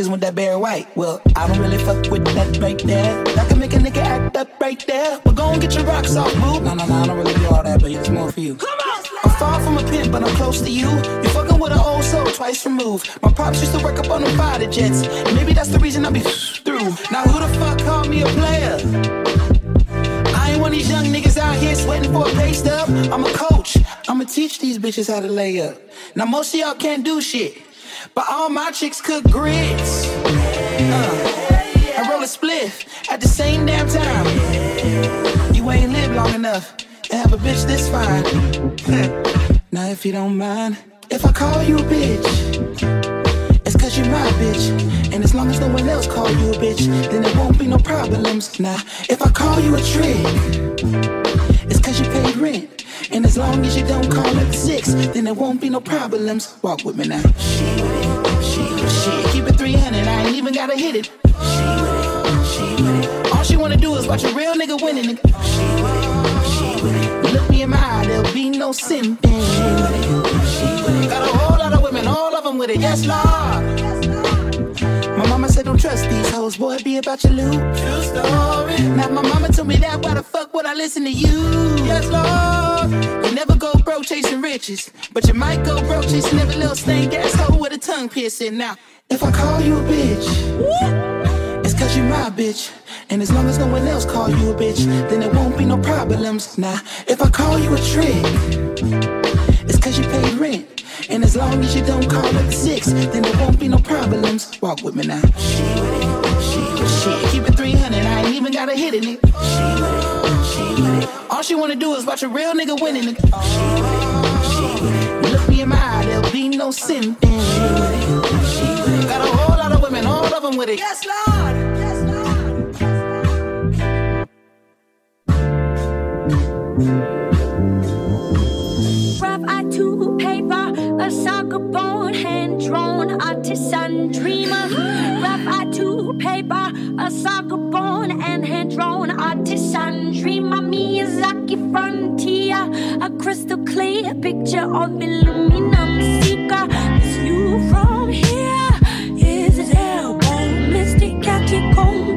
niggas want that Barry White. Well, I don't really fuck with that right there. That can make a nigga act up right there. But go and get your rocks off, boo. No, no, no, I don't really do all that, but it's more for you. Come on! I'm far from a pimp, but I'm close to you. You're fucking with an old soul twice removed. My pops used to work up on the fighter jets. Maybe that's the reason I be through. Now, who the fuck called me a player? I ain't one of these young niggas out here sweating for a pay stub. I'm a coach. I'ma teach these bitches how to lay up. Now, most of y'all can't do shit. But all my chicks cook grits. Uh, I roll a spliff at the same damn time. You ain't lived long enough to have a bitch this fine. now, if you don't mind, if I call you a bitch, it's cause you're my bitch. And as long as no one else call you a bitch, then there won't be no problems. Now, if I call you a trick, it's cause you paid rent. And as long as you don't call it six, then there won't be no problems. Walk with me now. She with it, she with it. Keep it 300, I ain't even gotta hit it. She with it, she with it. All she wanna do is watch a real nigga winning. Nigga. She with it, she with it. Look me in my eye, there'll be no simping. She with it, she with it. Got a whole lot of women, all of them with it. Yes, Lord. My mama said don't trust these hoes, boy, be about your loot. True story. Now my mama told me that, why the fuck would I listen to you? Yes, Lord. You never go broke chasing riches, but you might go broke chasing every little stank asshole with a tongue piercing. Now, if I call you a bitch, it's cause you my bitch. And as long as no one else call you a bitch, then there won't be no problems. Now, if I call you a trick, it's cause you paid rent. And as long as you don't call it six, then there won't be no problems. Walk with me now. She with it, she with it. Shit, keep it 300, I ain't even gotta hit in it. She with it, she with it. All she wanna do is watch a real nigga winning. Nigga. She with it, she with it. Look me in my eye, there'll be no sin. She with it, she with it. Got a whole lot of women, all of them with it. Yes, Lord. Yes, Lord. To paper, a soccer bone, hand drawn, artisan dreamer. Rough eye to paper, a soccer bone, and hand drawn, artisan dreamer. Miyazaki frontier, a crystal clear picture of aluminum seeker. Is you from here? Is it elbow? Mystic catacomb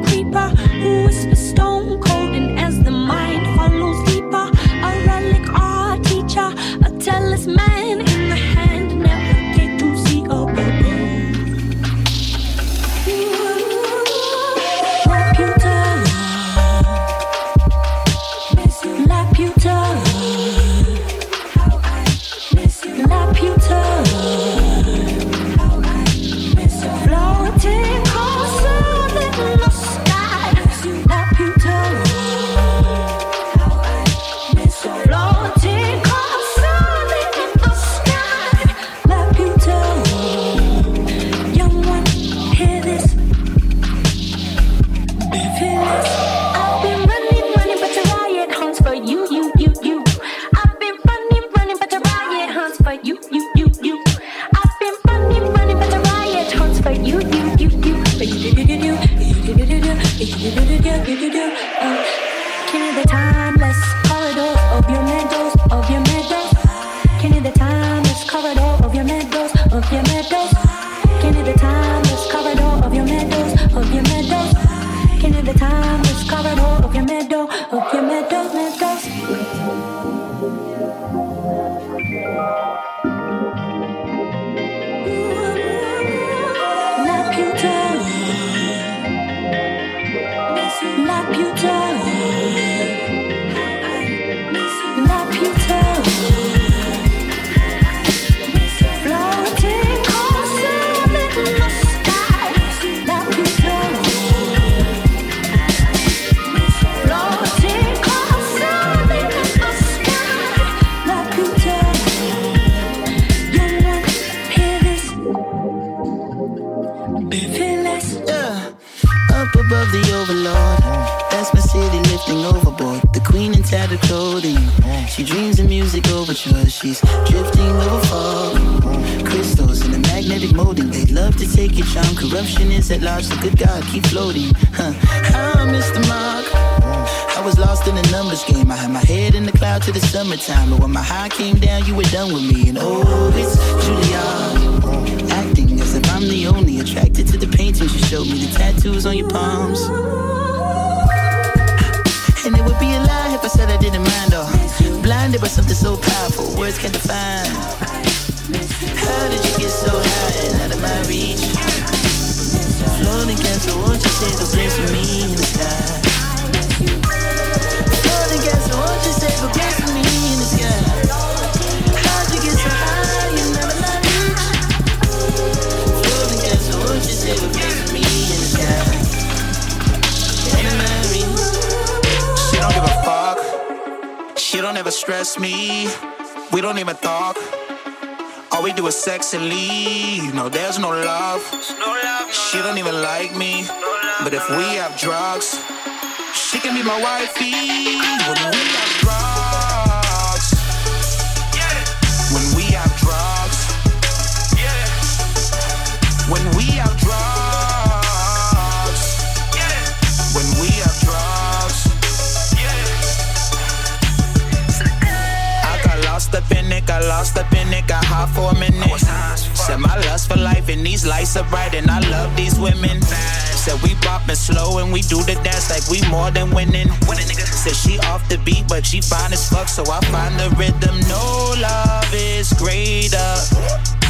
it, got lost up in it, got hot for a minute. Said my lust for life and these lights are bright and I love these women. Said we bopping slow and we do the dance like we more than winning. Said she off the beat but she fine as fuck so I find the rhythm. No love is greater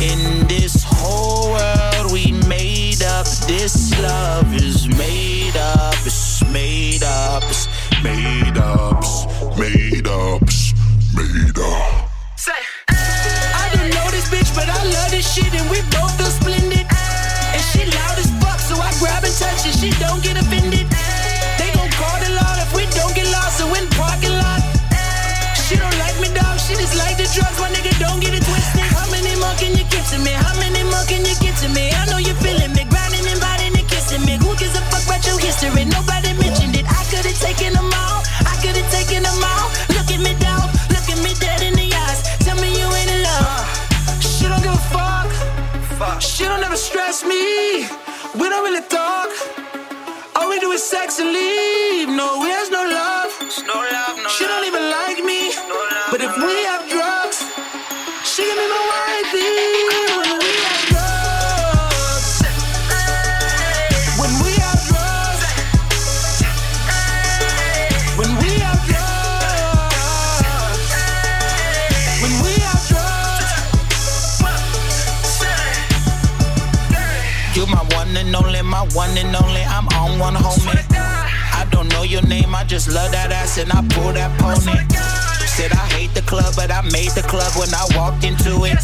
in this whole world we made up. This love is made up, it's made up, it's made up, it's made up, it's made up. Feel splendid. And she loud as fuck, so I grab and touch and she don't get offended. They gon' call the law if we don't get lost parking lot. She don't like me, dog. She just like the drugs, my nigga. Don't get it twisted. How many more can you to me? How many more can you to me? I know you're feeling me, grinding and biting and kissing me. Who a your history? Nobody mentioned it. I could've taken them all. I could've taken them all. We don't really talk. All we do is sex and leave. No, there's no love. She don't even like me. But if we have drugs, she give me my wifey. My one and only. I'm on one homie. I don't know your name, I just love that ass and I pull that pony. Said I hate the club, but I made the club when I walked into it.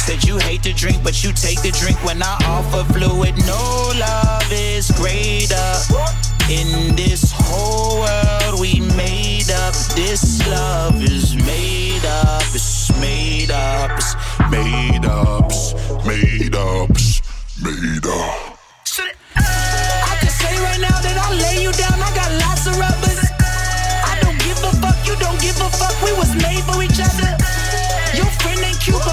Said you hate to drink, but you take the drink when I offer fluid. No love is greater in this whole world we made up. This love is made up, it's made up, it's made up, it's made up, it's made up. I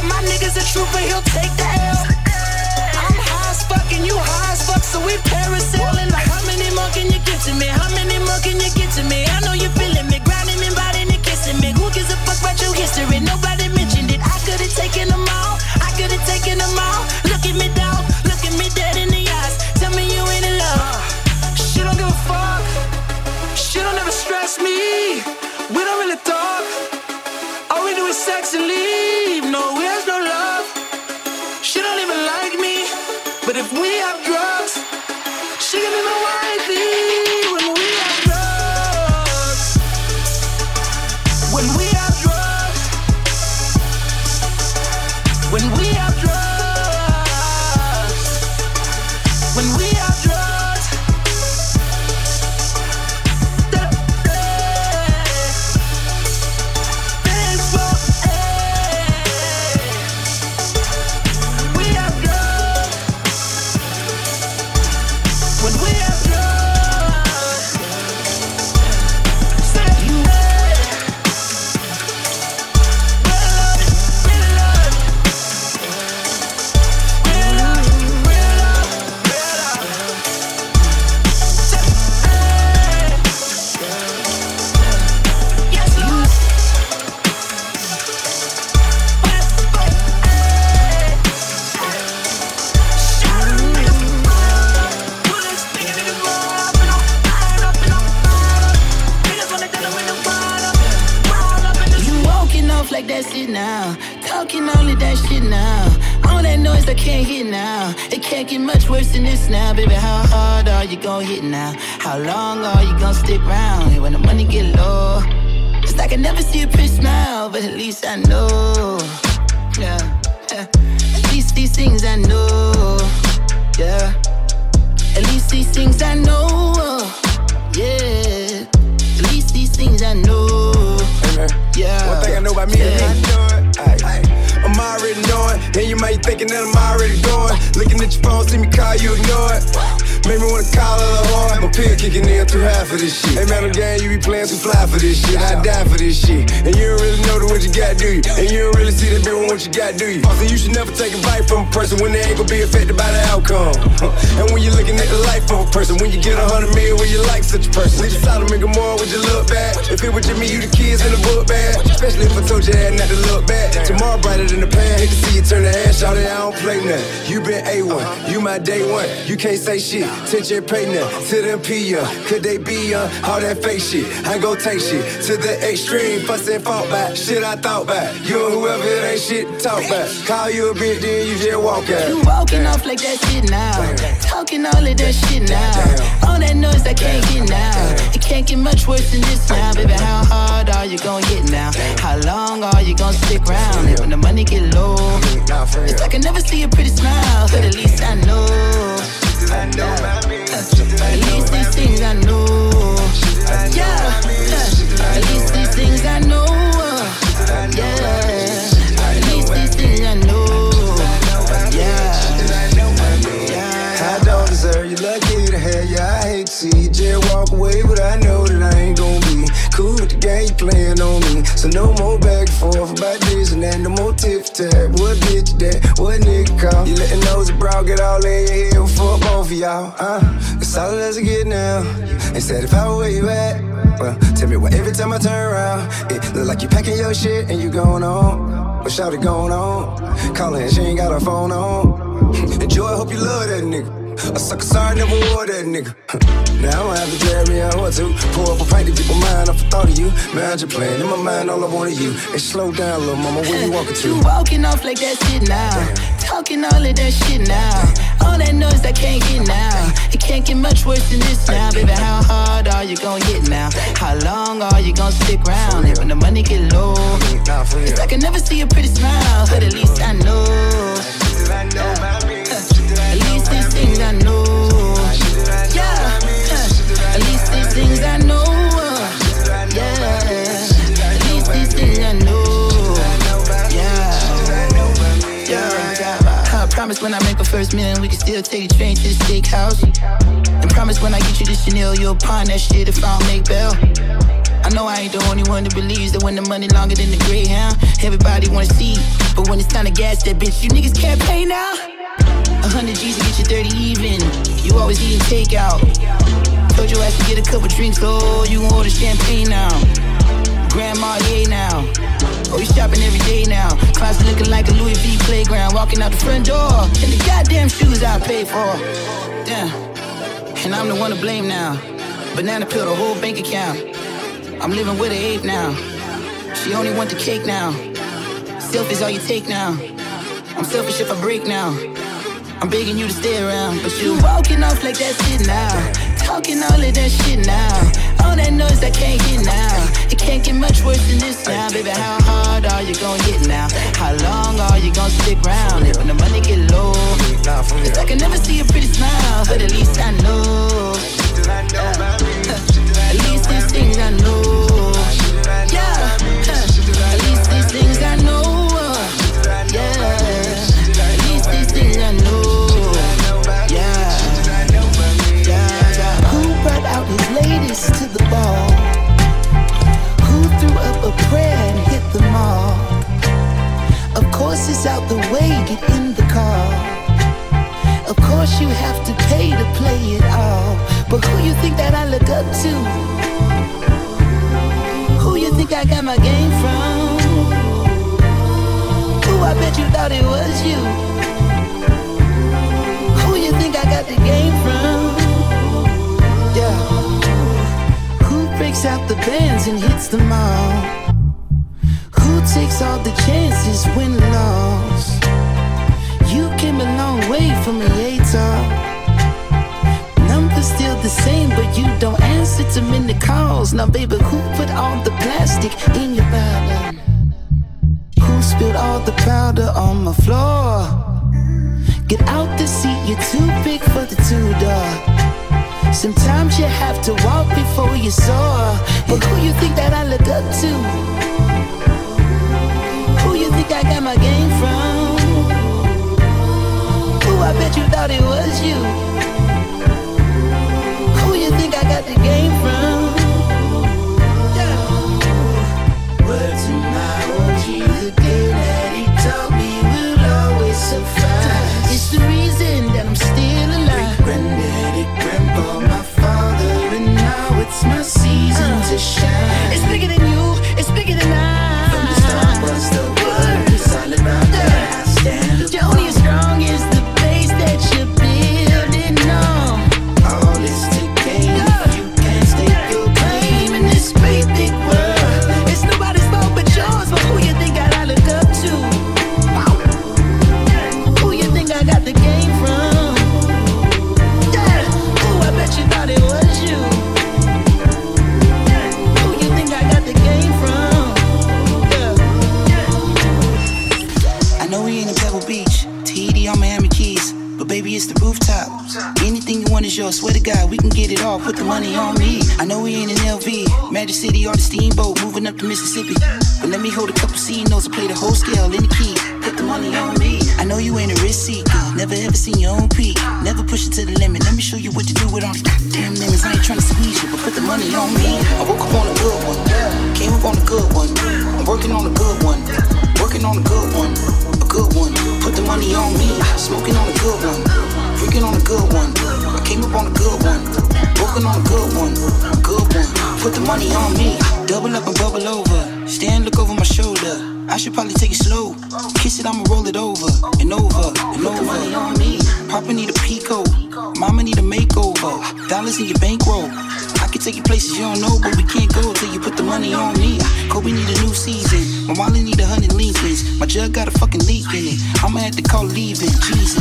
but my nigga's a trooper. He'll take the L. I'm high as fuck and you high as fuck, so we parasailing. Like how many more can you get to me? How many more can you get to me? I know you feeling me, grinding and biting and kissing me. Who gives a fuck about your history? Nobody mentioned it. I could've taken them all. I could've taken them all. Look at me, dog. Look at me dead in the eyes. Tell me you ain't in love. She don't give a fuck. She don't ever stress me. We don't really talk. All we do is sex and leave. No, there's no love. She don't even You can't say shit, tension nothing. To them P ya, could they be ya? All that fake shit, I go take shit to the extreme. Fuss and fault back, shit I thought back. You and whoever it ain't shit talk back. Call you a bitch, then you just walk out. You walking off like that shit now. Talking all of that shit now. All that noise I can't get now. It can't get much worse than this now, baby. How hard are you gonna get now? How long are you gonna stick around? when the money get low, it's like I never see a pretty smile, but at least I know. At least these things I know. Yeah. At least these things I know. Yeah. At least these things I know. Yeah. I don't deserve you lucky to you. I hate to see you walk away, but I know that I ain't gonna be cool with the game you playing on me. So no more back and forth about this and. No more tip tap. What bitch that? What nigga? You letting those bro get all in your head. Of y'all. Uh, as solid as I get now. They said if I were where you at. Well, tell me why every time I turn around, it look like you packing your shit and you going on. But shout it going on. Calling, she ain't got her phone on. Enjoy, hope you love that nigga. A sucker sorry, never wore that nigga. now I have to me out what to. Pour up a pint to keep my mind off the thought of you. Man, just playing in my mind, all I want of you. Hey, slow down, little mama, where you walking to? You walking off like that shit now. Talking all of that shit now. All that noise I can't get now. It can't get much worse than this now, baby. How hard are you gonna hit now? How long are you gonna stick around? when the money get low, it's like I never see a pretty smile, but at least I know. First million, we can still take a train to the steakhouse. And promise when I get you the Chanel, you'll pawn that shit if I don't make bail. I know I ain't the only one that believes that when the money longer than the Greyhound, everybody wanna see. But when it's time to gas that bitch, you niggas can't pay now. Hundred G's to get you 30 even. You always eating takeout. Told your ass to get a couple drinks, oh, you gon' order champagne now. Grandma, yeah now. Oh, you shopping every day now. Closet looking like a Louis V playground. Walking out the front door. And the goddamn shoes I paid for. Damn. And I'm the one to blame now. Banana pill the whole bank account. I'm living with an ape now. She only want the cake now. Selfish all you take now. I'm selfish if I break now. I'm begging you to stay around, but you walking off like that shit now. Talking all of that shit now. All that noise I can't get now. It can't get much worse than this now, baby. How hard are you gonna get now? How long are you gonna stick around? When the money get low, it's like I never see a pretty smile, but at least I know. At least these things I know. Yeah. At least these things I know. Prayer and hit the? Of course, it's out the way, get in the car. Of course, you have to pay to play it all. But who you think that I look up to? Who you think I got my game from? I bet you thought it was you? Who you think I got the game from? Yeah. Who breaks out the bands and hits them all? takes all the chances, win lost. You came a long way from a hater. Numbers still the same, but you don't answer to many calls. Now, baby, who put all the plastic in your bottle? Who spilled all the powder on my floor? Get out the seat, you're too big for the two door. Sometimes you have to walk before you soar. But who you think that I look up to? think I got my game from? Who I bet you thought it was you. Who you think I got the game from? My that he taught me will always suffice. It's the reason that I'm still alive. Great granddaddy, grandpa, my father, and now it's my season uh, to shine. It's bigger than you. jug got a fucking leak in it. I'ma have to call leaving, Jesus.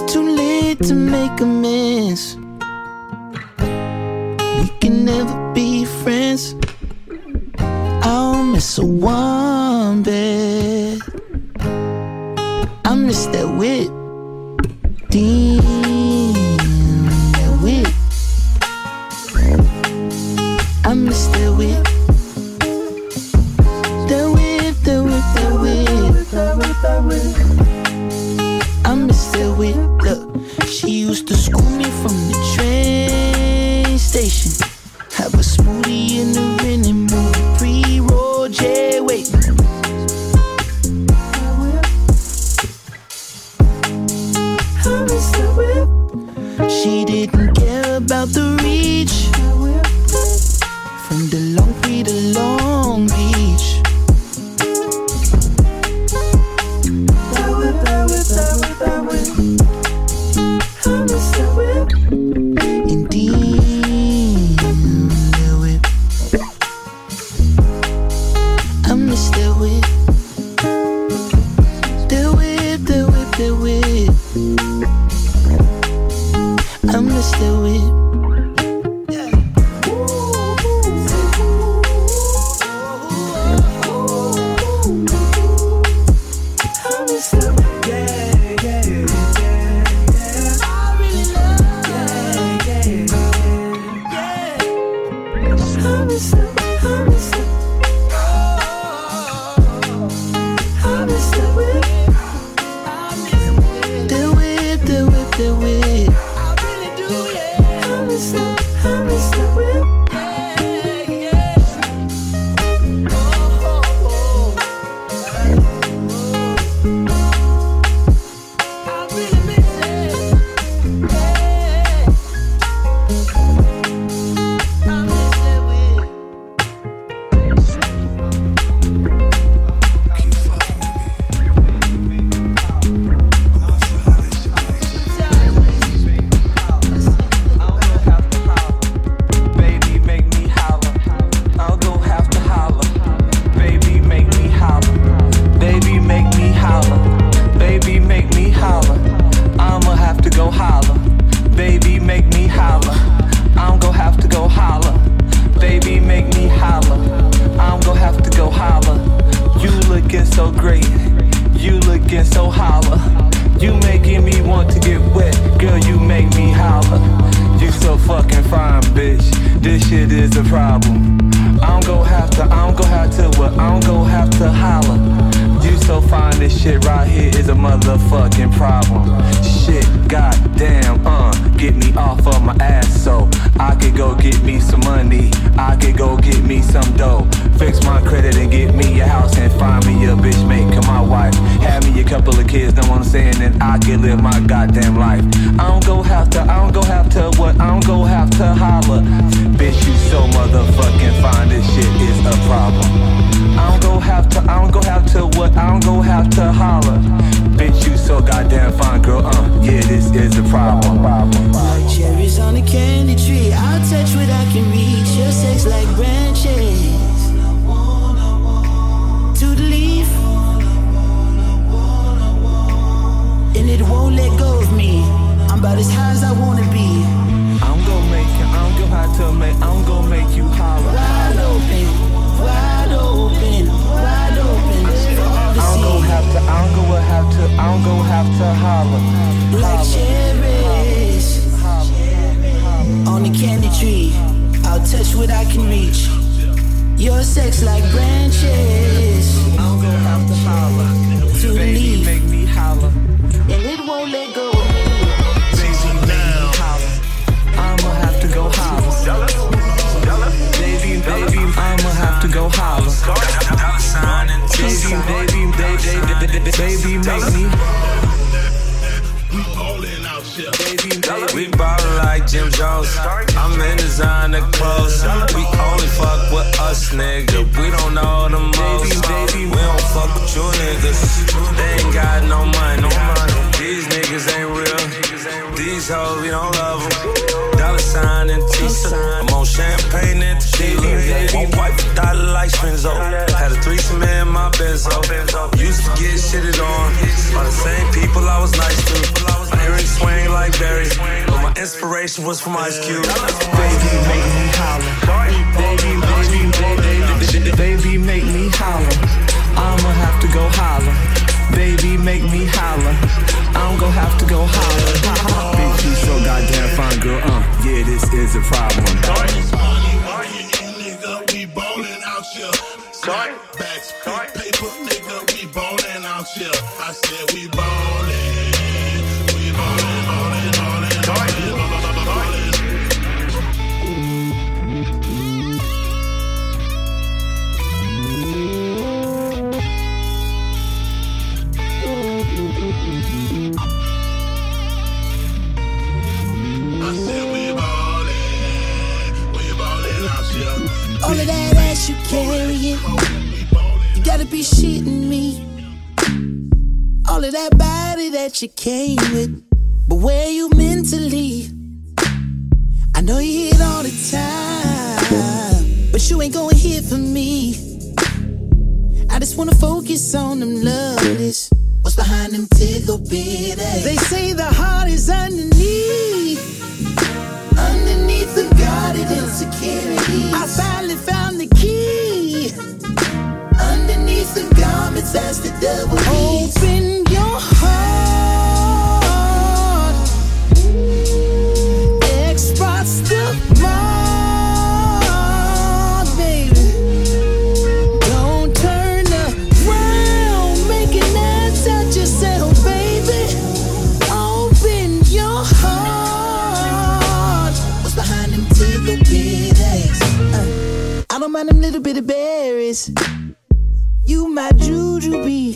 it's too late to make amends.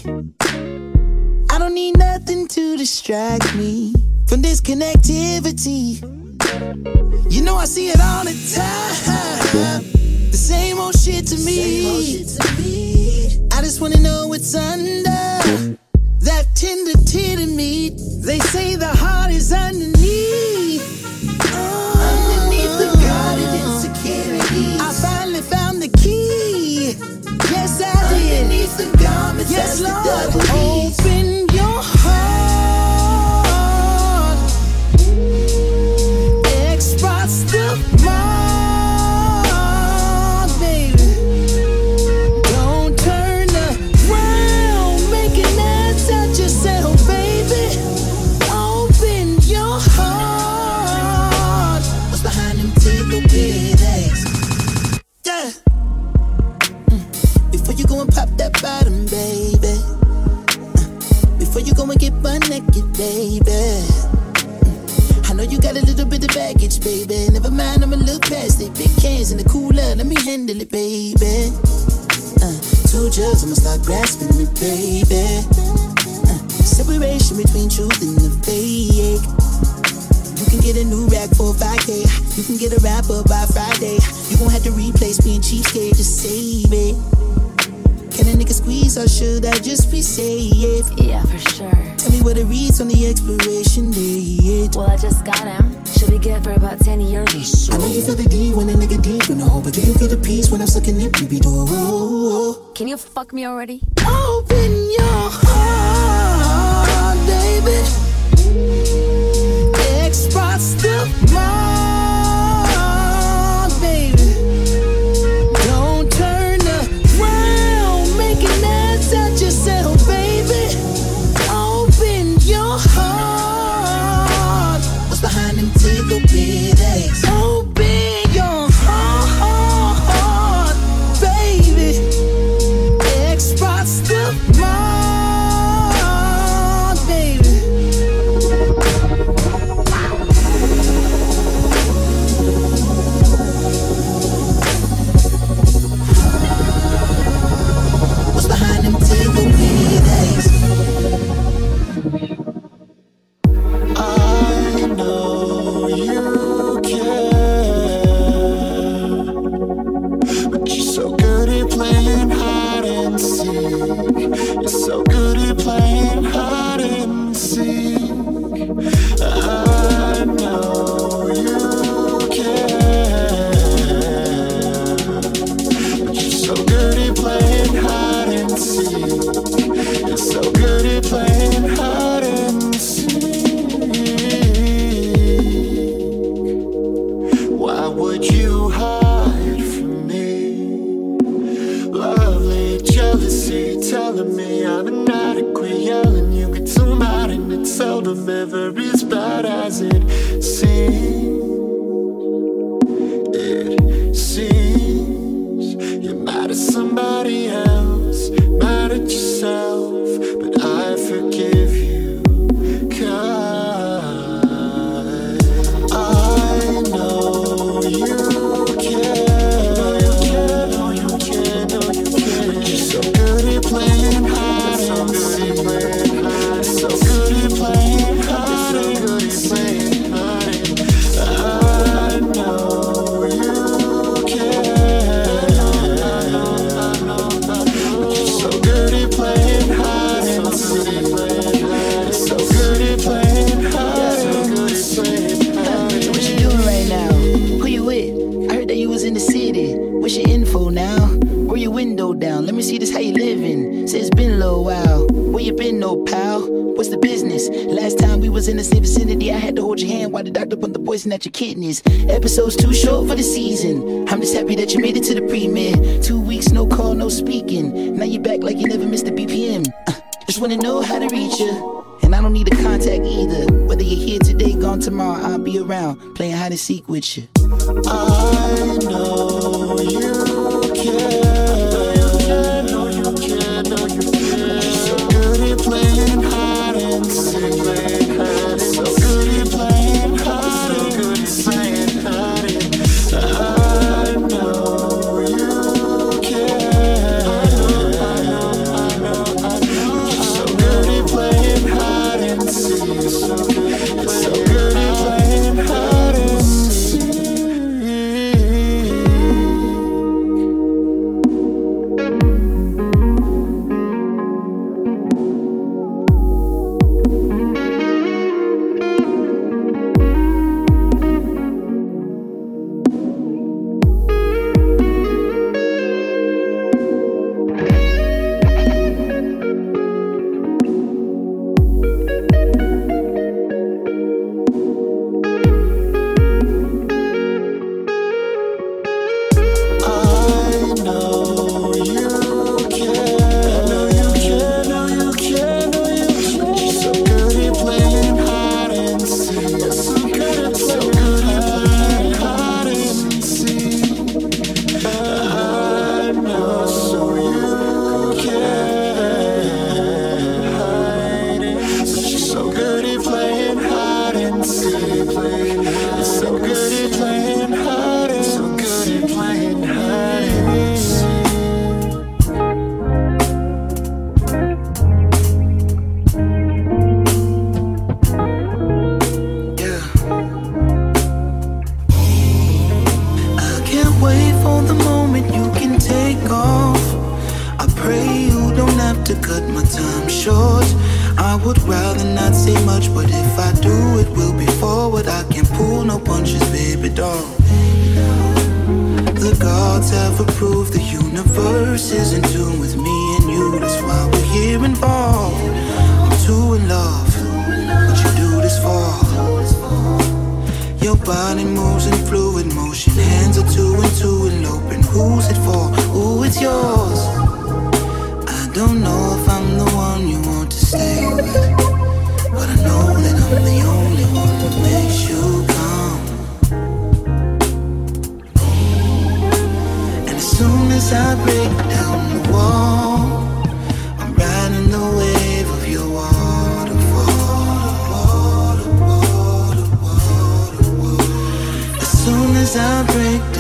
I don't need nothing to distract me from this connectivity. You know I see it all the time. The same old shit to me. I just wanna know what's under that tender titty meat. They say the heart is. Underneath yes, it, baby. Uh, two jugs, I'ma start grasping it, baby. Uh, separation between truth and the fake. You can get a new rack for 5K. You can get a rapper by Friday. You gon' have to replace being cheapskate, just save it. Can a nigga squeeze or should I just be safe? Yeah, for sure. Tell me what it reads on the expiration date. Well, I just got him. Should be good for about 10 years. I know you feel the D when a nigga deep in the hole, but do you get a piece when I'm sucking it, baby door? Can you fuck me already? Open your heart, baby. Express would you hide from me? Lovely jealousy telling me I'm inadequate, yelling you get too mad, and it's seldom ever as bad as it at your kidneys. Episode's too short for the season. I'm just happy that you made it to the premiere. Two weeks, no call, no speaking. Now you're back like you never missed a BPM. Uh, just wanna know how to reach you. And I don't need a contact either. Whether you're here today, gone tomorrow, I'll be around playing hide and seek with you. I short. I would rather not say much, but if I do, it will be forward. I can't pull no punches, baby doll. The gods have approved the universe is in tune with me and you. That's why we're here involved. I'm too in love. What you do this for? Your body moves in fluid motion. Hands are two and two eloping. Who's it for? Ooh, it's yours. Don't know if I'm the one you want to stay with. But I know that I'm the only one that makes you come. And as soon as I break down the wall, I'm riding the wave of your waterfall. As soon as I break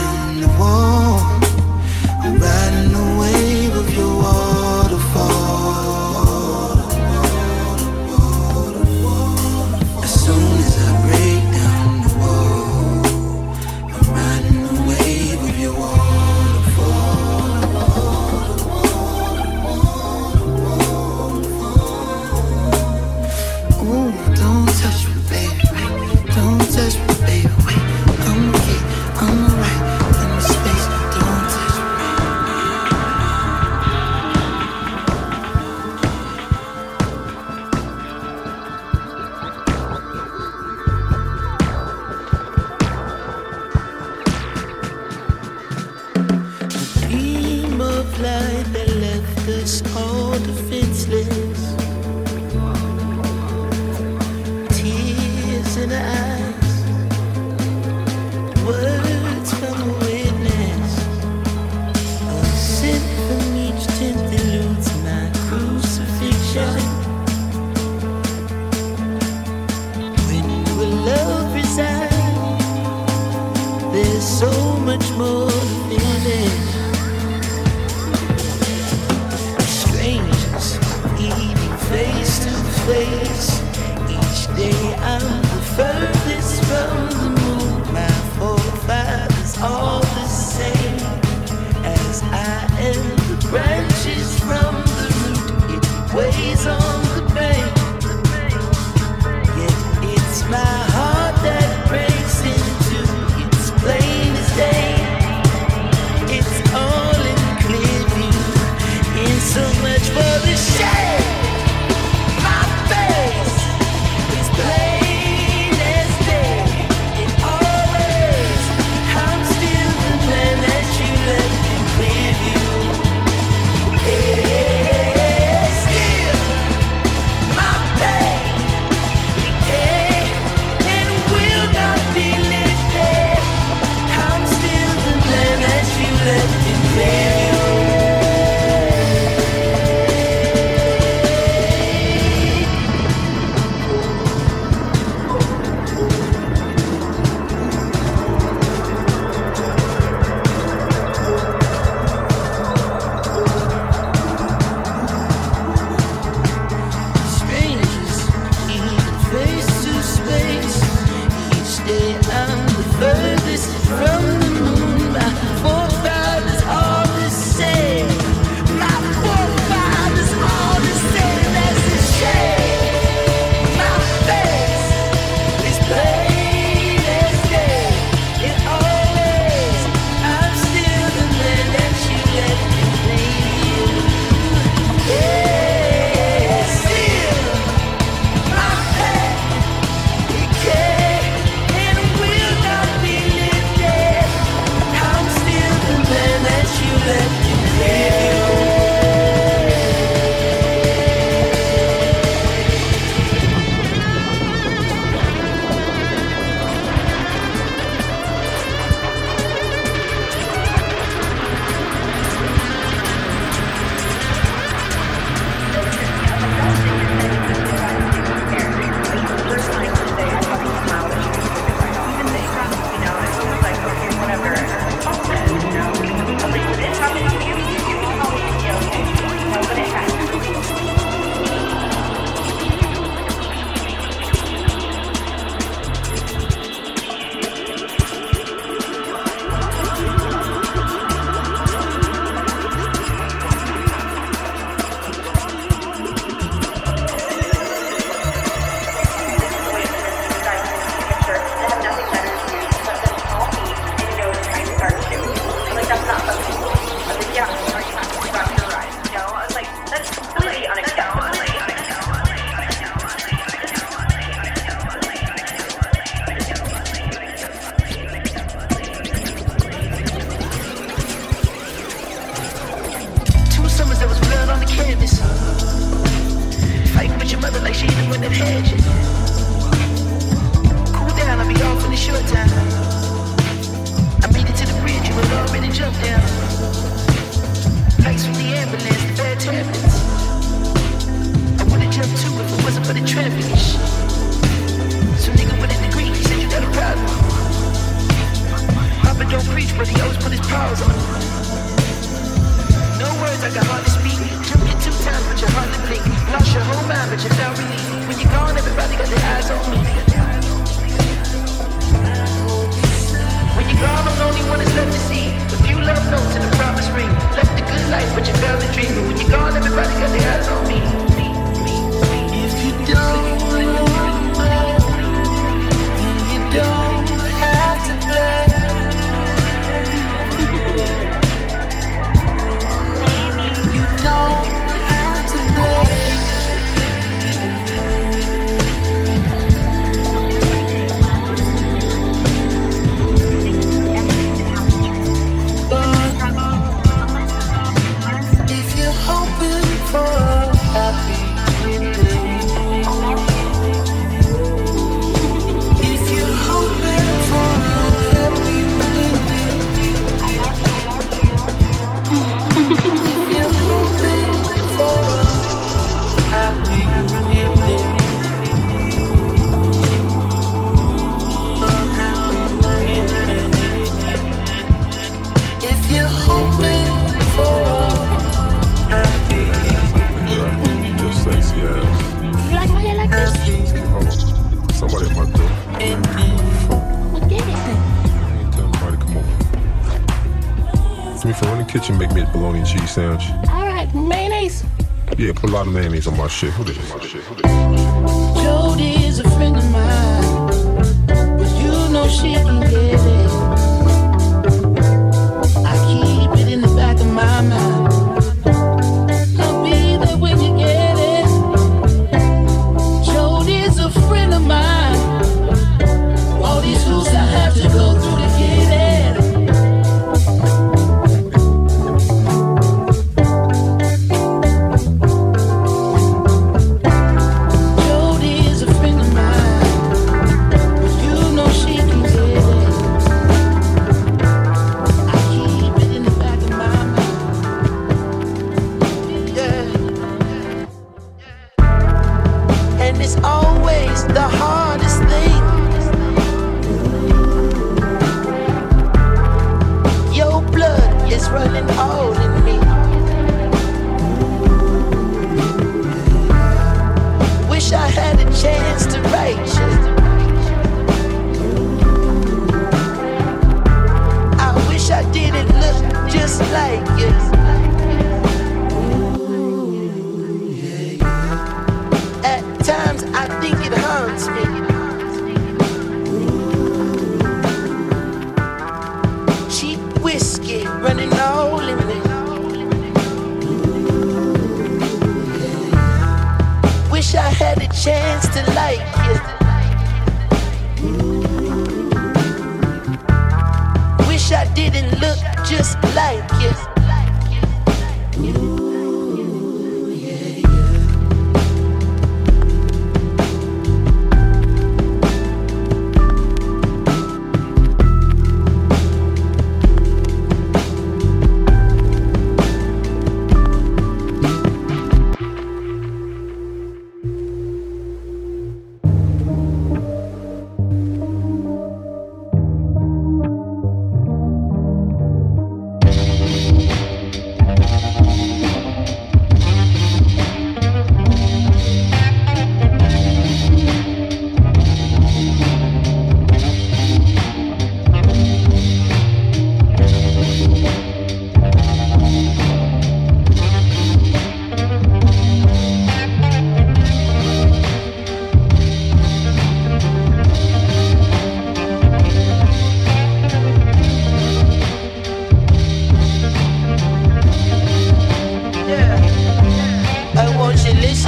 my shit. Who this?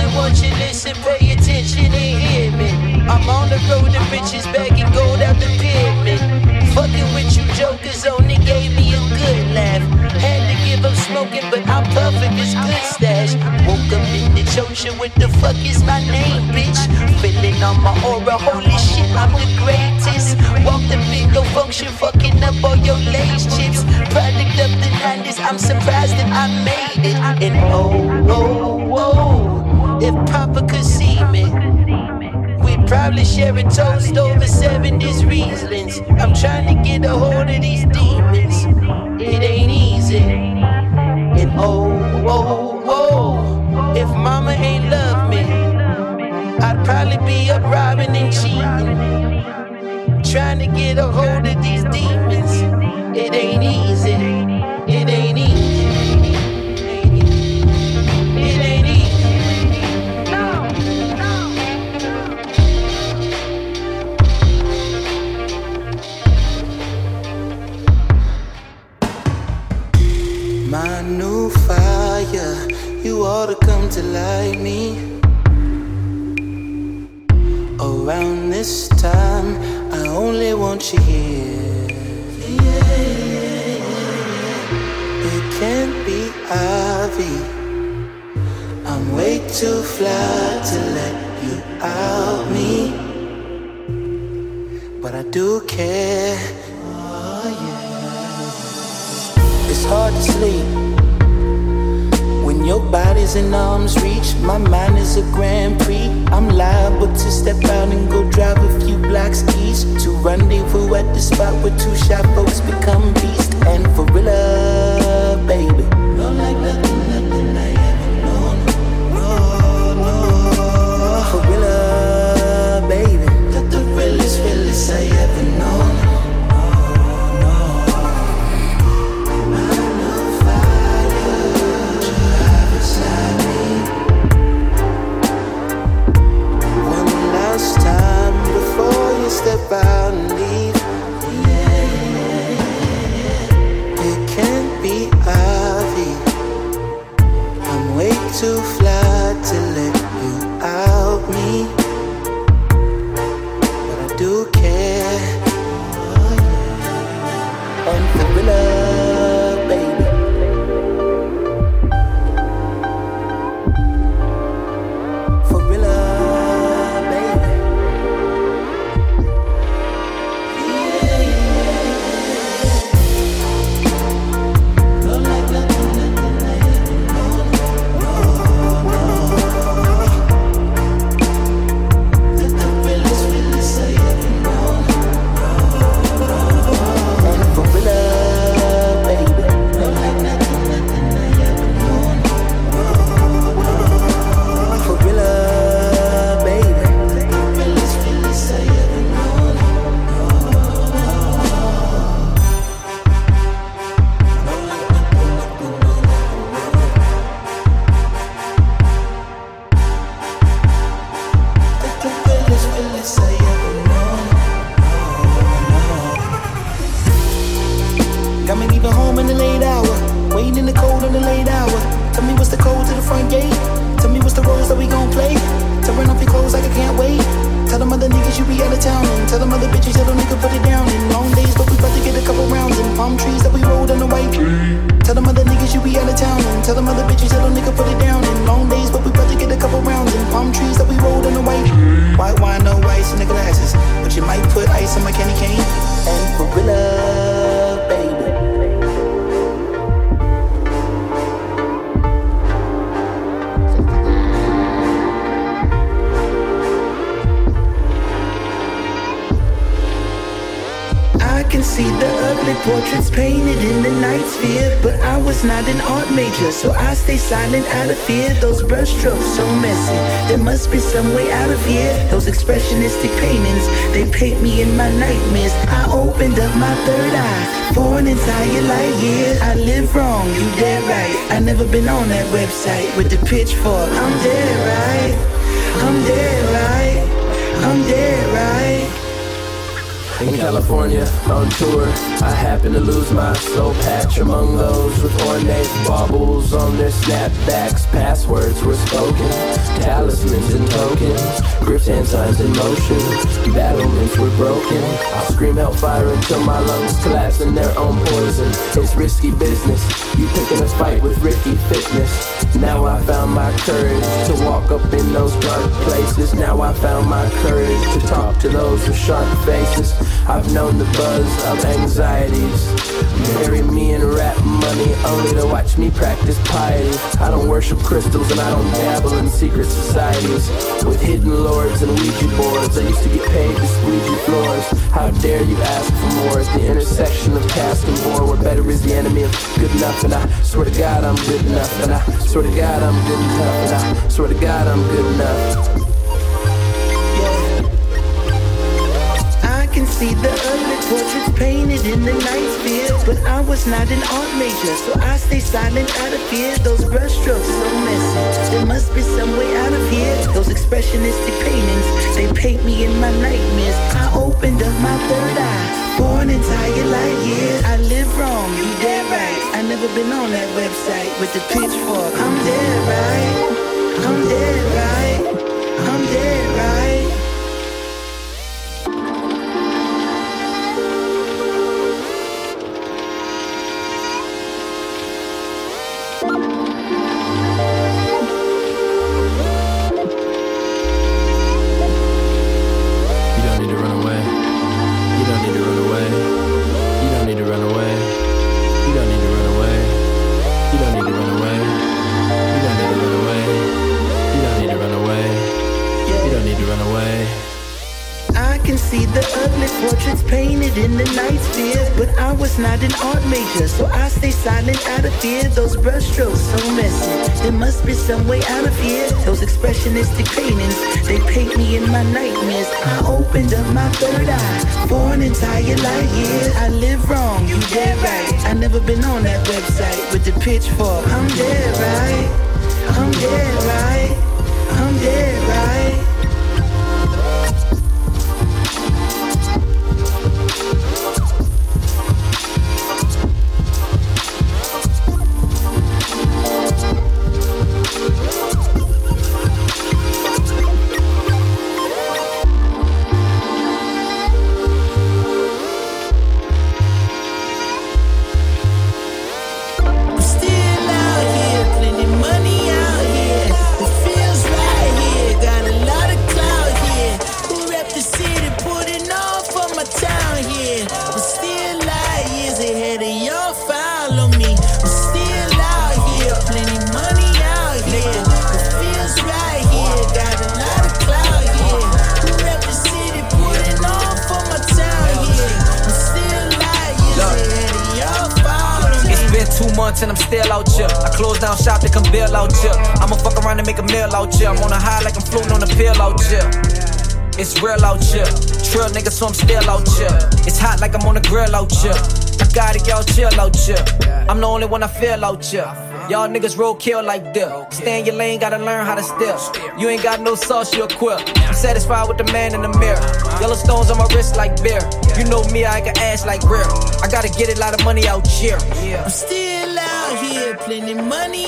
I want you listen, pay attention and hear me. I'm on the road to bitches bagging gold out the pyramid. Fucking with you jokers only gave me a good laugh. Had to give up smoking, but I'm puffing this good stash. Woke up in the ocean, what the fuck is my name, bitch? Feeling on my aura, holy shit, I'm the greatest. Walk the bingo function, fucking up all your lace chips. Product of the 90s, I'm surprised that I made it. And oh, oh, oh. oh. If Papa could see me, we'd probably share a toast over 70s Riesling. I'm trying to get a hold of these demons. It ain't easy. And oh, oh, oh, if Mama ain't love me, I'd probably be up robbing and cheating. Trying to get a hold of these demons. It ain't easy. It ain't easy. like me. Around this time, I only want you here. It can't be Ivy. I'm way too fly to let you out me. But I do care. Oh, yeah. It's hard to sleep your body's in arm's reach, my mind is a Grand Prix. I'm liable to step out and go drive a few blocks east to rendezvous at the spot where two shy folks become beast and for real, love, baby. No, like nothing, nothing I ever known. No, no, for baby. The realest, realest I ever known. about. It can't be obvious. I'm way too. Risky business. You picking a fight with Ricky Fitness. Now I found my courage to walk up in those dark places. Now I found my courage to talk to those with sharp faces. I've known the buzz of anxieties. Bury me in rap money only to watch me practice piety. I don't worship crystals and I don't dabble in secret societies with hidden lords and Ouija boards. I used to get paid to squeegee floors. How dare you ask for more at the intersection of cast and war, where better is the enemy of good enough. And I swear to God I'm good enough. And I swear to God I'm good enough. And I swear to God I'm good enough. See the ugly portraits painted in the night sphere, but I was not an art major, so I stay silent out of fear. Those brushstrokes so messy. There must be some way out of here. Those expressionistic paintings, they paint me in my nightmares. I opened up my third eye for an entire life. Yeah, I live wrong, you dead right. I never been on that website with the pitchfork. I'm dead right. I'm dead right. I'm dead right. In the night sphere, but I was not an art major, so I stay silent out of fear. Those brushstrokes so messy. There must be some way out of here. Those expressionistic paintings, they paint me in my nightmares. I opened up my third eye for an entire life. Yeah, I live wrong, you dead right. I never been on that website with the pitchfork. I'm dead right. I'm dead right. I'm dead right. Only one I feel out here. Y'all niggas roll kill like this. Stay in your lane, gotta learn how to steal. You ain't got no sauce, you equip. I'm satisfied with the man in the mirror. Yellow stones on my wrist like beer. You know me, I got ass like real. I gotta get a lot of money out here. I'm still out here, plenty money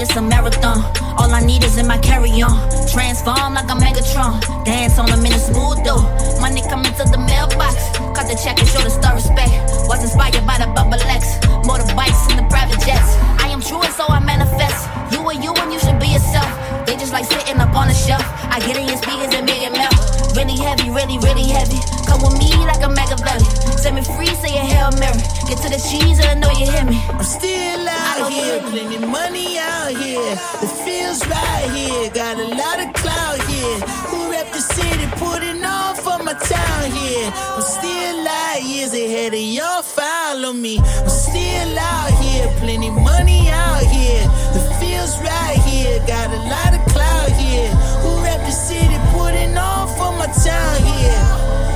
I'm a a marathon. All I need is in my carry on. Transform like a Megatron. Dance on them in a smooth though. Money coming to the mailbox. Cut the check and show the star respect. Was inspired by the Bubble X. Motorbikes and the private jets. I am true and so I manifest. You are you and you should be yourself. They just like sitting up on a shelf. I get in your speakers and make it melt. Really heavy, really, really heavy. Come with me like a Get to the cheese, I know you hear me. I'm still out here, plenty money out here. It feels right here, got a lot of clout here. Who rep the city, putting on for my town here. I'm still out years ahead of y'all, follow me. I'm still out here, plenty money out here. It feels right here, got a lot of clout here. Who rep the city, putting on for my town here.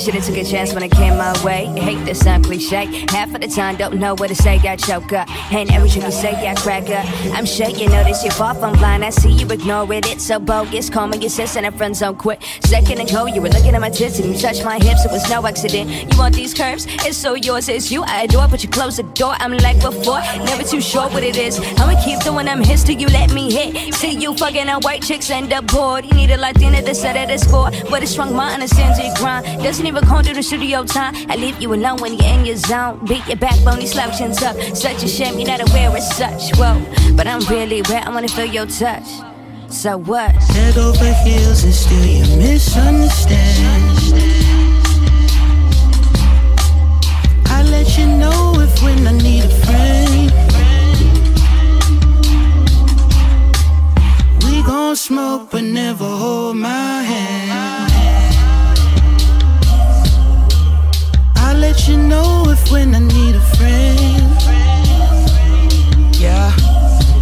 Should've took a chance when I in my way. Hate this, I'm cliche. Half of the time, don't know what to say, I choke up. And every time you say, I crack up. I'm sure you notice you're far from blind. I see you ignore it, it's so bogus. Call me your sister, and her friends don't quit. Second ago, you were looking at my tits and you touched my hips, it was no accident. You want these curves? It's so yours, it's you I adore, but you close the door. I'm like before, never too sure what it is. I'ma keep doing them hits till you let me hit. See you fucking on white chicks end up bored. You need a Latina to set it as for, but it's strong, my understanding. you grind. Doesn't even come to the studio time. I leave you alone when you're in your zone. Beat your backbone, these slouchings up. Such a shame you're not aware of such. Whoa, but I'm really where I wanna feel your touch. So what? Head over heels and still you misunderstand. I let you know if when I need a friend. We gon' smoke but never hold my hand. Let you know if when I need a friend. Yeah,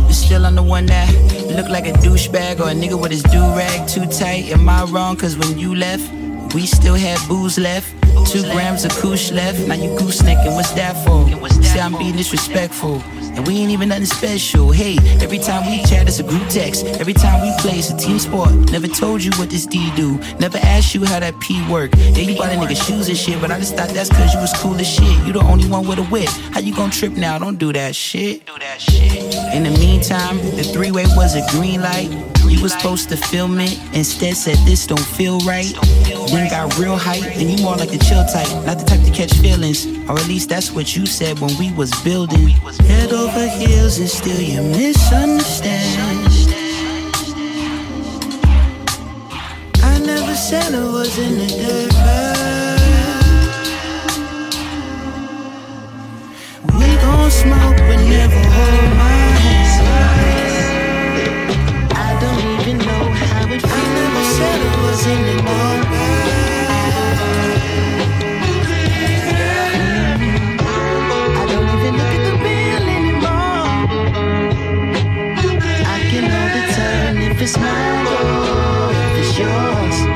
but still I'm the one that look like a douchebag or a nigga with his do rag too tight. Am I wrong? Cause when you left, we still had booze left. Two grams of kush left. Now you goosenecking, what's that for? Say I'm being disrespectful. And we ain't even nothing special. Hey, every time we chat, it's a group text. Every time we play, it's a team sport. Never told you what this D do. Never asked you how that P work. Yeah, you bought a nigga shoes and shit, but I just thought that's cause you was cool as shit. You the only one with a whip. How you gon' trip now? Don't do that shit. Do that shit. In the meantime, the three way was a green light. You was supposed to film it, instead said this don't feel right. Then got real hype, and you more like the chill type, not the type to catch feelings. Or at least that's what you said when we was building. Head over heels and still you misunderstand. I never said I was in a dirt bag. We gon' smoke but never hold my hand. I don't even know how it feels. I never said I was in the dirt or if it's yours.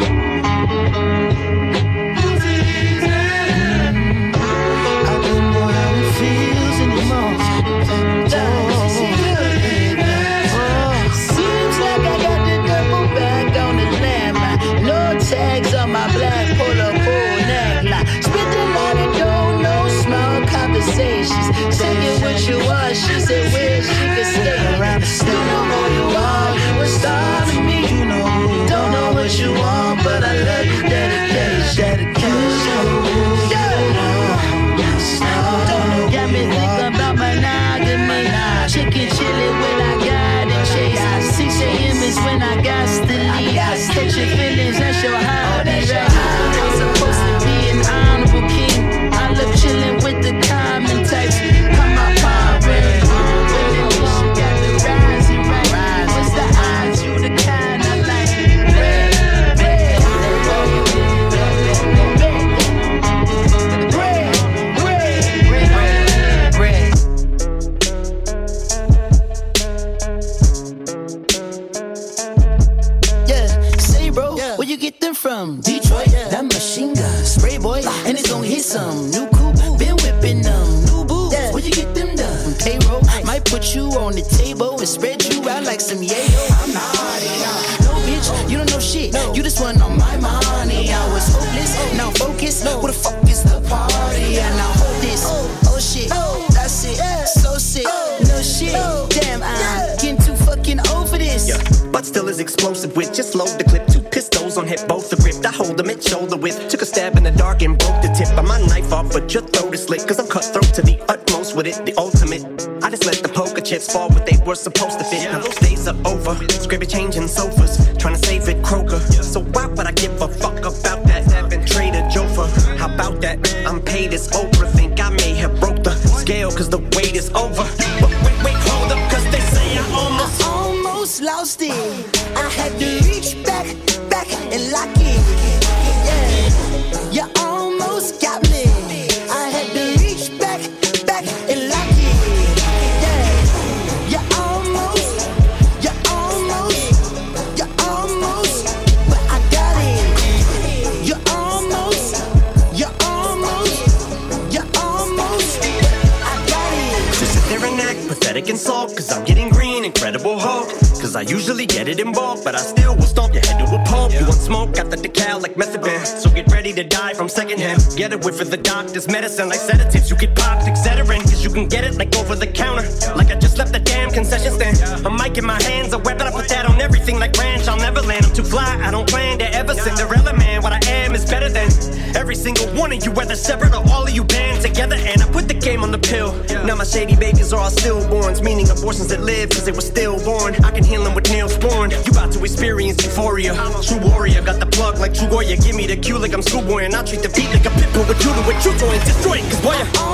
I'll treat the beat like a pit bull with you to it. You go and destroy it, cause boy,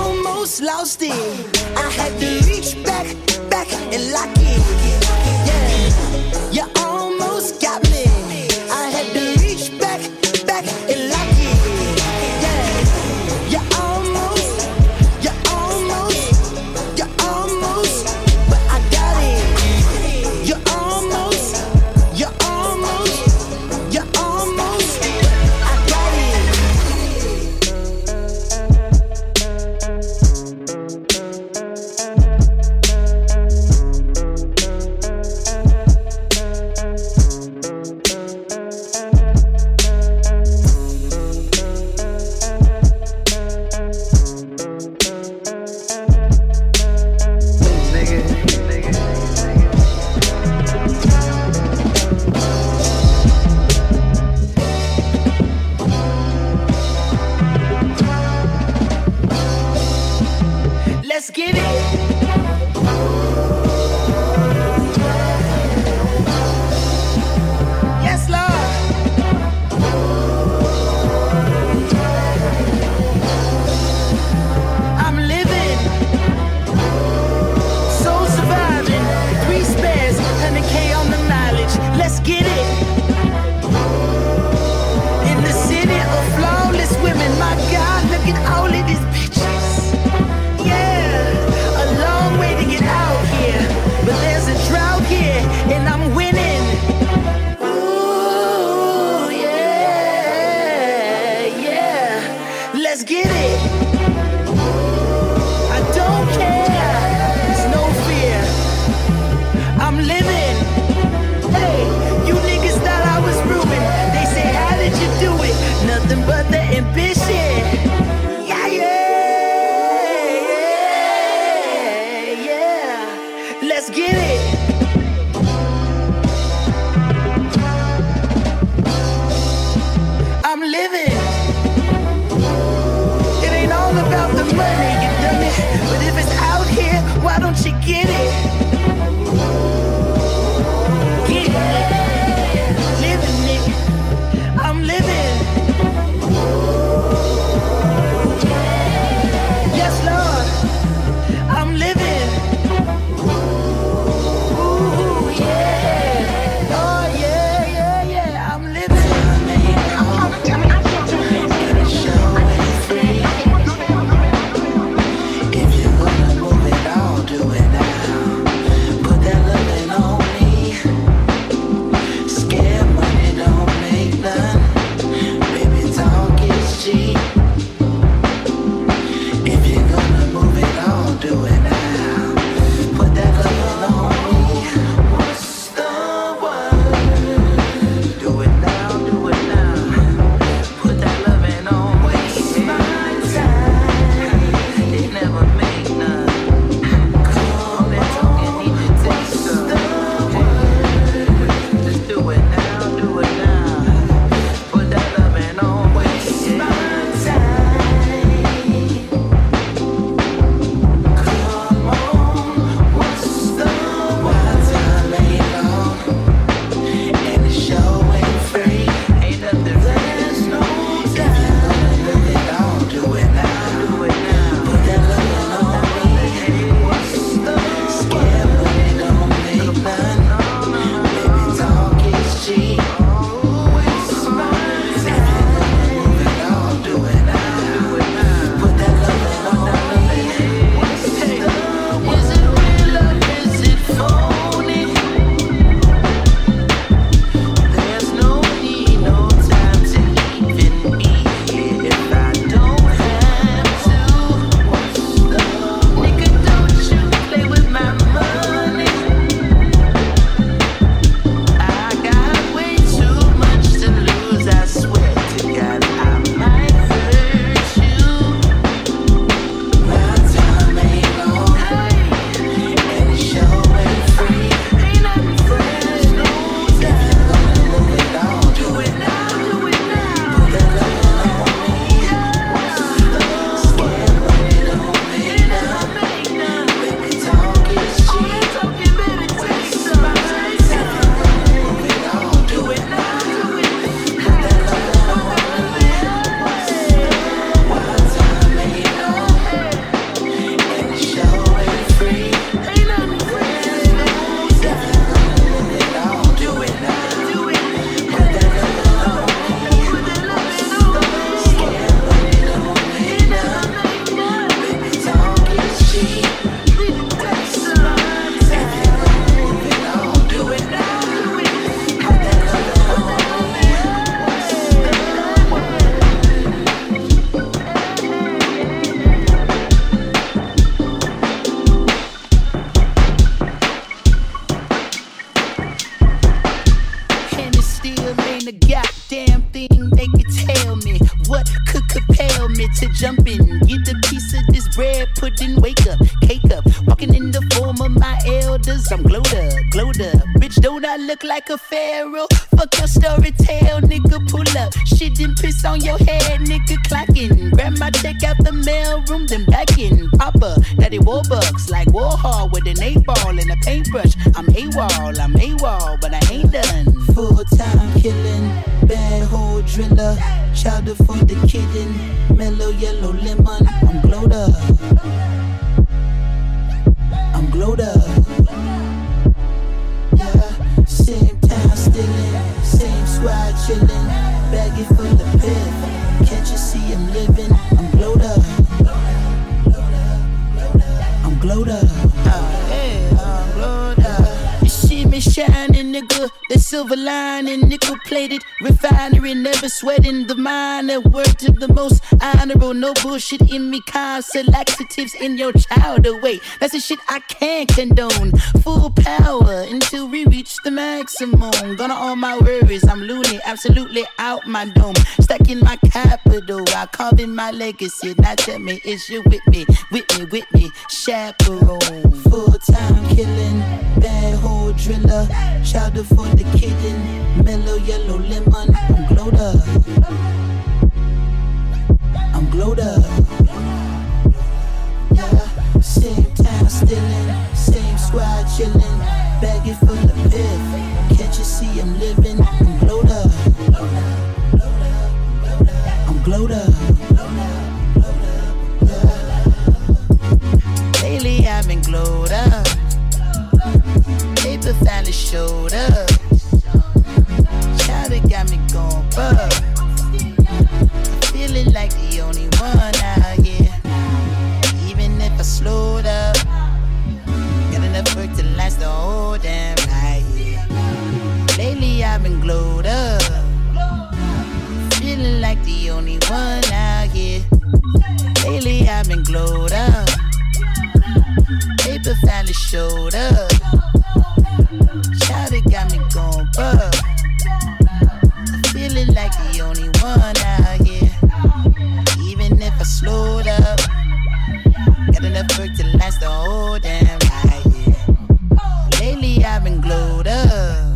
like a pharaoh? My dome. Stacking my capital, I carve in my legacy. Now tell me, is you with me? With me, with me, chaperone. Full time killing, bad hole driller. Chowder for the kitten, mellow yellow lemon. I'm glowed up. I'm glowed up. Yeah, same time stealing, same squad chilling, baggy full of piff. Can't you see I'm living? I'm glowed up. Glowed up. Lately I've been glowed up. Paper finally showed up. It got me going bug. Feeling like the only one out here. Even if I slowed up, got enough work to last the whole damn night. Lately I've been glowed up. Feeling like the only one out here. Lately I've been glowed up. Paper finally showed up. Child, it got me going bug. Feeling like the only one out here. Even if I slowed up, got enough work to last the whole damn. Yeah. Lately I've been glowed up.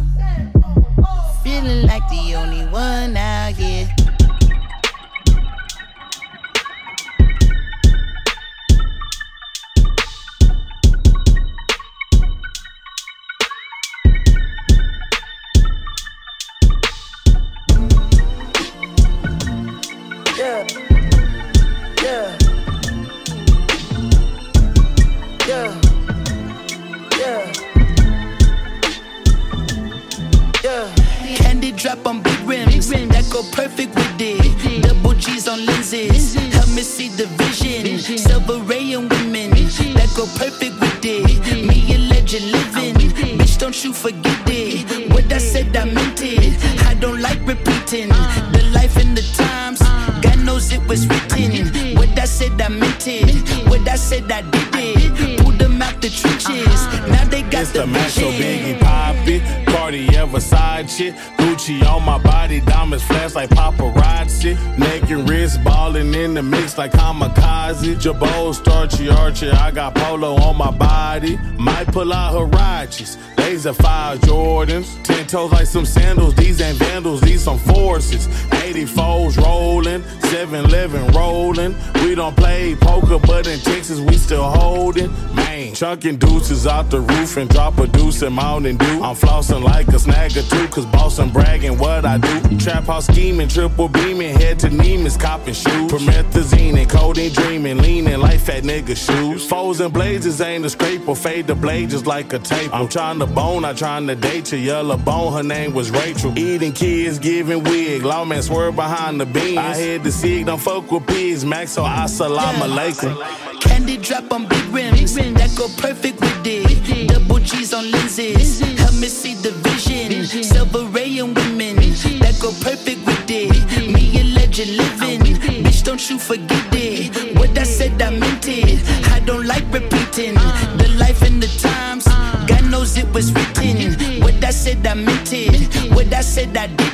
Feeling like the only one out kamikaze. Jabot, starchy archer, I got polo on my body. Might pull out Huaraches, laser five Jordans. Ten toes like some sandals, these ain't vandals, these some forces. 84s rolling, 7-Eleven rolling. We don't play poker, but in Texas we still holding. Man, chunking deuces out the roof and drop a deuce in Mountain Dew. I'm flossing like a snag or two, cause bossing bragging what I do. Trap house scheming, triple beaming, head to Neiman's copping shoes. Promethazine and codeine dreaming, leaning like fat nigga shoes. Foes and blazes ain't a scrape or fade the blade just like a tape. I'm trying to bone, I trying to date you. Yellow bone, her name was Rachel. Eating kids, giving wig. Lawman swerve behind the beans. I had the sig, don't fuck with pigs, Max, so I salam alaikum. Candy drop on big rims, that go perfect with it. Double G's on lenses, help me see the vision. Silver ray and women, that go perfect with it. Me a legend living, bitch, don't you forget it. What I said, I meant it. I don't like repeating uh. the life and the times. Uh. God knows it was written. What I said, I meant it. What I said, I did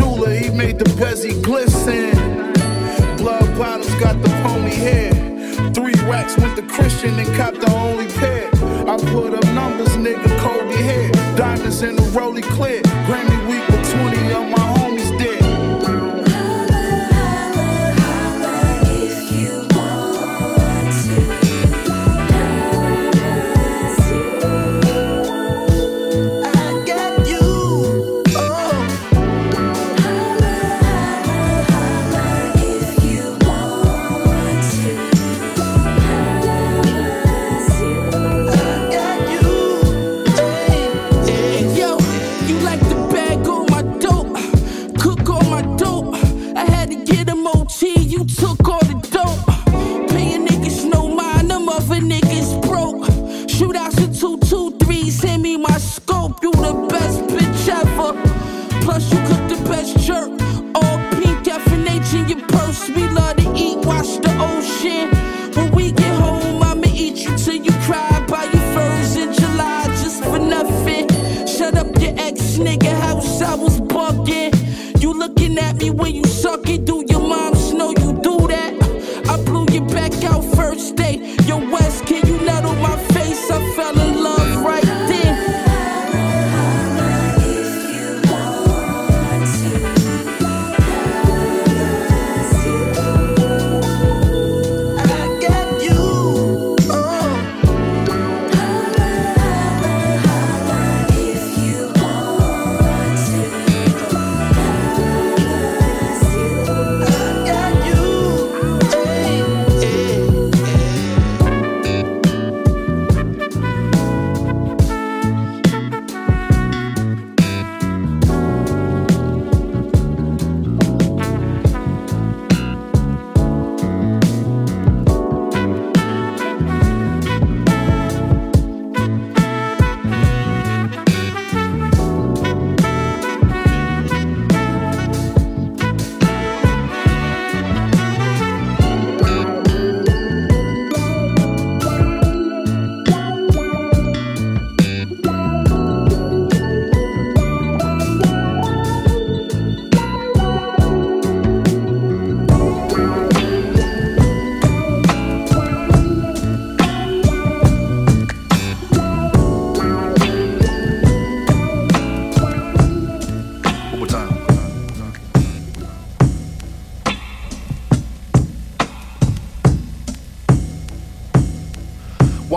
bread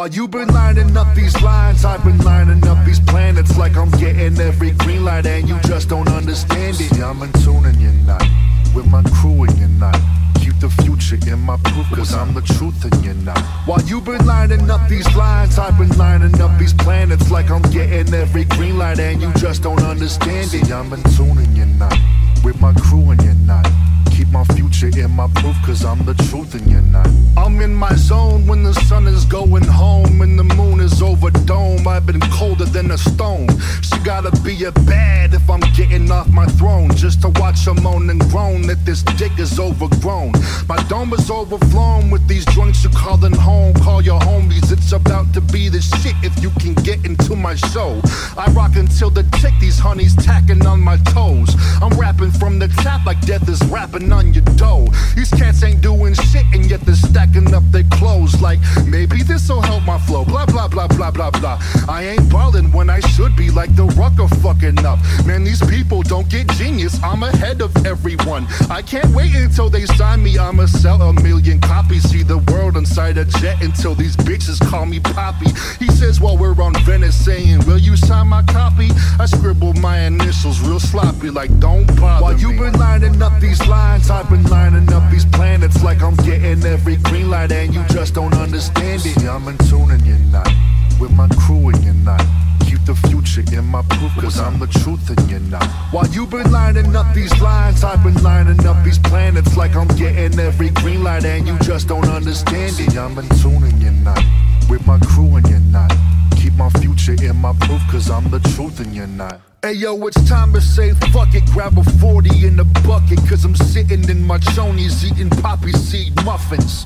While you've been lining up these lines, I've been lining up these planets like I'm getting every green light, and you just don't understand it. Yeah, I'm in tune and you're not. With my crew and you're not. Keep the future in my proof, cause I'm the truth and you're not. While you've been lining up these lines, I've been lining up these planets like I'm getting every green light, and you just don't understand it. Yeah, I'm in tune and you're not. With my crew and you're not. Keep my future in my proof, cause I'm the truth and you're not. I'm in my zone when the sun is going home and the moon is over dome. I've been colder than a stone. She gotta be a bad if I'm getting off my throne. Just to watch her moan and groan that this dick is overgrown. My dome is overflown with these joints you calling home. Call your homies, it's about to be the shit if you can get into my show. I rock until the tick, these honeys tacking on my toes. I'm rapping from the top like death is rapping on your dough. These cats ain't doing shit and yet they're stacking up their clothes like maybe this'll help my flow. Blah blah blah blah blah blah. I ain't ballin' when I should be like the rucker fucking up. Man, these people don't get genius. I'm ahead of everyone. I can't wait until they sign me. I'ma sell a million copies. See the world inside a jet until these bitches call me Poppy. He says while we're on Venice saying, Will you sign my copy? I scribble my initials real sloppy, like don't bother While you been lining up these lines, I've been lining up these planets like I'm getting every green and you just don't understand it. Yeah, I'm in tune and you're not. With my crew and you're not. Keep the future in my proof, cause I'm the truth and you're not. While you been lining up these lines, I've been lining up these planets like I'm getting every green light, and you just don't understand it. Yeah, I'm in tune and you're not. With my crew and you're not. Keep my future in my proof, cause I'm the truth and you're not. Hey yo, it's time to say fuck it. Grab a 40 in the bucket, cause I'm sitting in my chonies eating poppy seed muffins.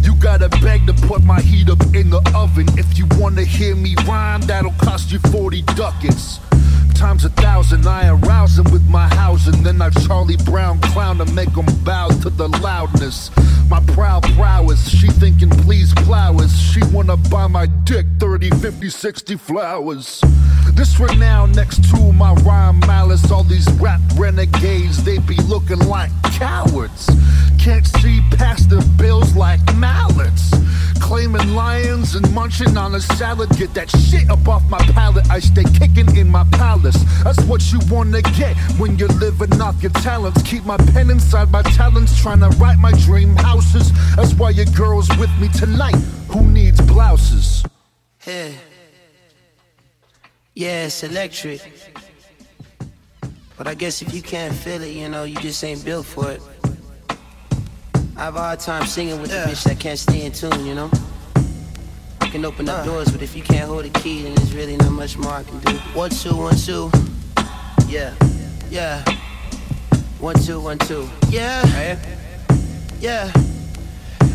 You gotta beg to put my heat up in the oven. If you wanna hear me rhyme, that'll cost you 40 ducats. Times a thousand, I arouse them with my housing. Then I Charlie Brown clown to make them bow to the loudness. My proud prowess, she thinking please flowers. She wanna buy my dick 30, 50, 60 flowers. This renown next to my rhyme malice. All these rap renegades, they be looking like cowards. Can't see past the bills like mallets. Claiming lions and munching on a salad. Get that shit up off my palate. I stay kicking in my palace. That's what you wanna get when you're living off your talents. Keep my pen inside my talents, trying to write my dream houses. That's why your girl's with me tonight. Who needs blouses? Hey. Yeah, it's electric. But I guess if you can't feel it, you know, you just ain't built for it. I have a hard time singing with a bitch that can't stay in tune, you know? Can open up doors, but if you can't hold a key, then there's really not much more I can do. One, two, one, two. Yeah, yeah. One, two, one, two. Yeah, yeah.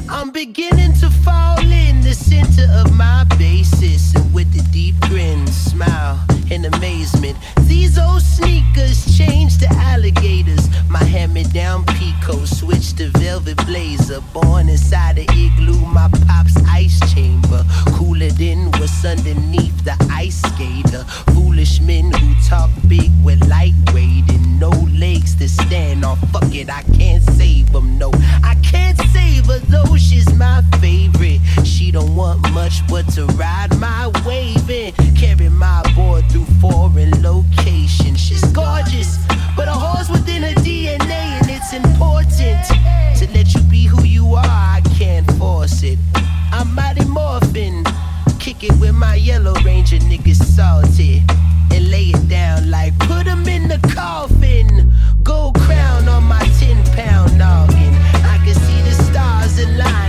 I'm beginning to fall in the center of my basis, and with a deep grin, smile in amazement. These old sneakers changed to alligators. My hand-me-down Pico switched to velvet blazer. Born inside the igloo, my pop's ice chamber. Cooler than what's underneath the ice skater. Foolish men who talk big with lightweight and no legs to stand on. Fuck it, I can't save them. No, I can't save her though. She's my favorite. She don't want much but to ride my wave and carry my boy through foreign locations. She's gorgeous, but a horse within her DNA, and it's important to let you be who you are. I can't force it. I'm mighty morphin'. Kick it with my yellow ranger niggas salty. And lay it down like put 'em in the coffin. Gold crown on my 10 pound noggin. Stars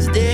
was there.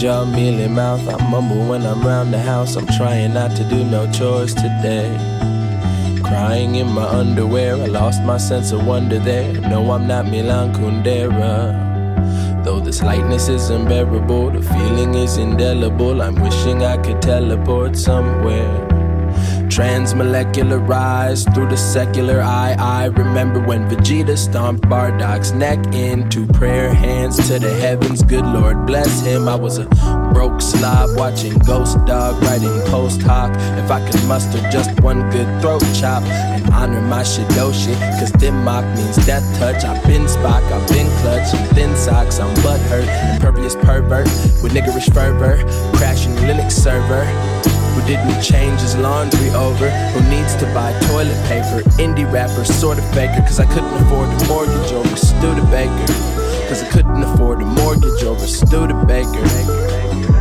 jaw mealy mouth. I mumble when I'm round the house. I'm trying not to do no chores today. Crying in my underwear, I lost my sense of wonder there. No, I'm not Milan Kundera. Though this lightness is unbearable, the feeling is indelible. I'm wishing I could teleport somewhere. Transmolecularized through the secular eye. I remember when Vegeta stomped Bardock's neck into prayer hands to the heavens. Good Lord, bless him. I was a broke slob watching Ghost Dog writing post hoc. If I could muster just one good throat chop and honor my Shidoshi, cause Dim Mak means death touch. I've been Spock, I've been clutch, and thin socks, I'm butthurt. Impervious pervert with niggerish fervor, crashing Linux server who didn't change his laundry over, who needs to buy toilet paper, indie rapper, sort of faker, cause I couldn't afford a mortgage over. Studebaker, cause I couldn't afford a mortgage over. Studebaker.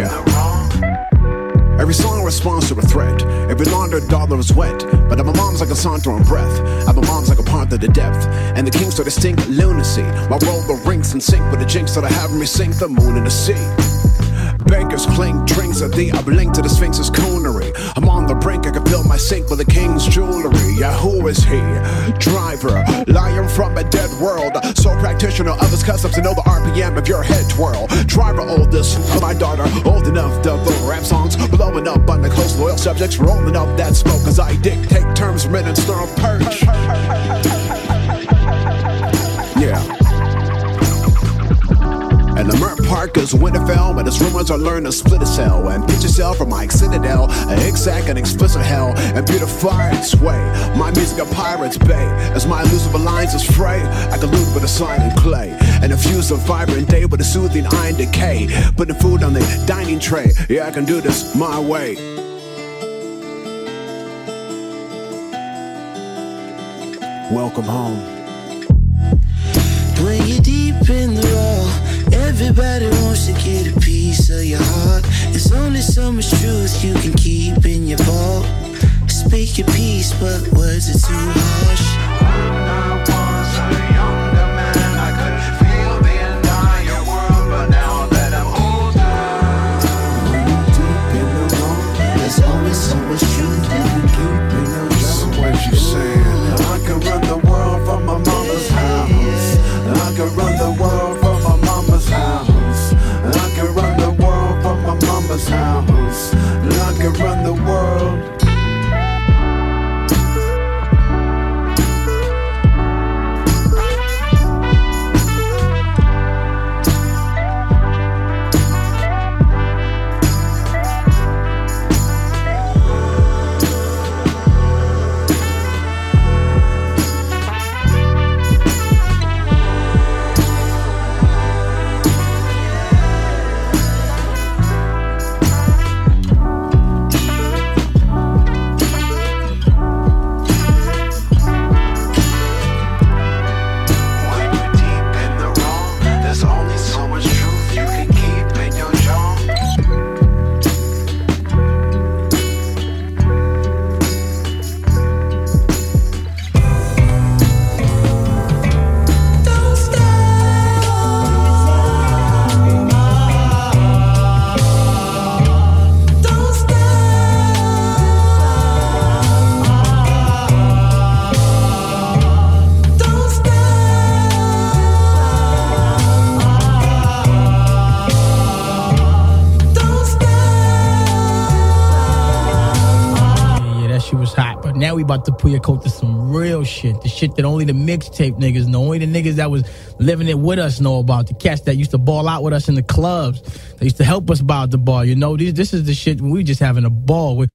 Yeah. Every song responds to a threat. Every laundered dollar is wet. But I'm a mom's like a saunter on breath. I'm a mom's like a pond to the depth. And the kings to the stink lunacy. My roll the rings and sink with the jinx that I have me sink the moon in the sea. Bankers clink drinks at the. I blink to the Sphinx's coonery. I'm on the brink, I can fill my sink with the king's jewelry. Yeah, who is he? Driver, lion from a dead world. Sole practitioner of his customs to know the RPM of your head twirl. Driver, oldest of my daughter, old enough to vote rap songs. Blowing up on the close loyal subjects, rolling up that smoke as I dictate terms, men, and perch. Yeah. And Leimert Park is Winterfell, but his rumors are learn to split a cell and pitch a cell from my Citadel, a exact and explicit hell, and beautify its way. My music a pirate's bay, as my elusive lines is fray. I can collude with a in clay, and infuse a vibrant day with a soothing iron decay. Putting food on the dining tray, yeah, I can do this my way. Welcome home. When you're deep in the raw, everybody wants to get a piece of your heart. There's only so much truth you can keep in your vault. Speak your piece, but words are too harsh. We about to put your coat to some real shit. The shit that only the mixtape niggas know. Only the niggas that was living it with us know about. The cats that used to ball out with us in the clubs. They used to help us about the ball. You know, this, this is the shit we just having a ball with.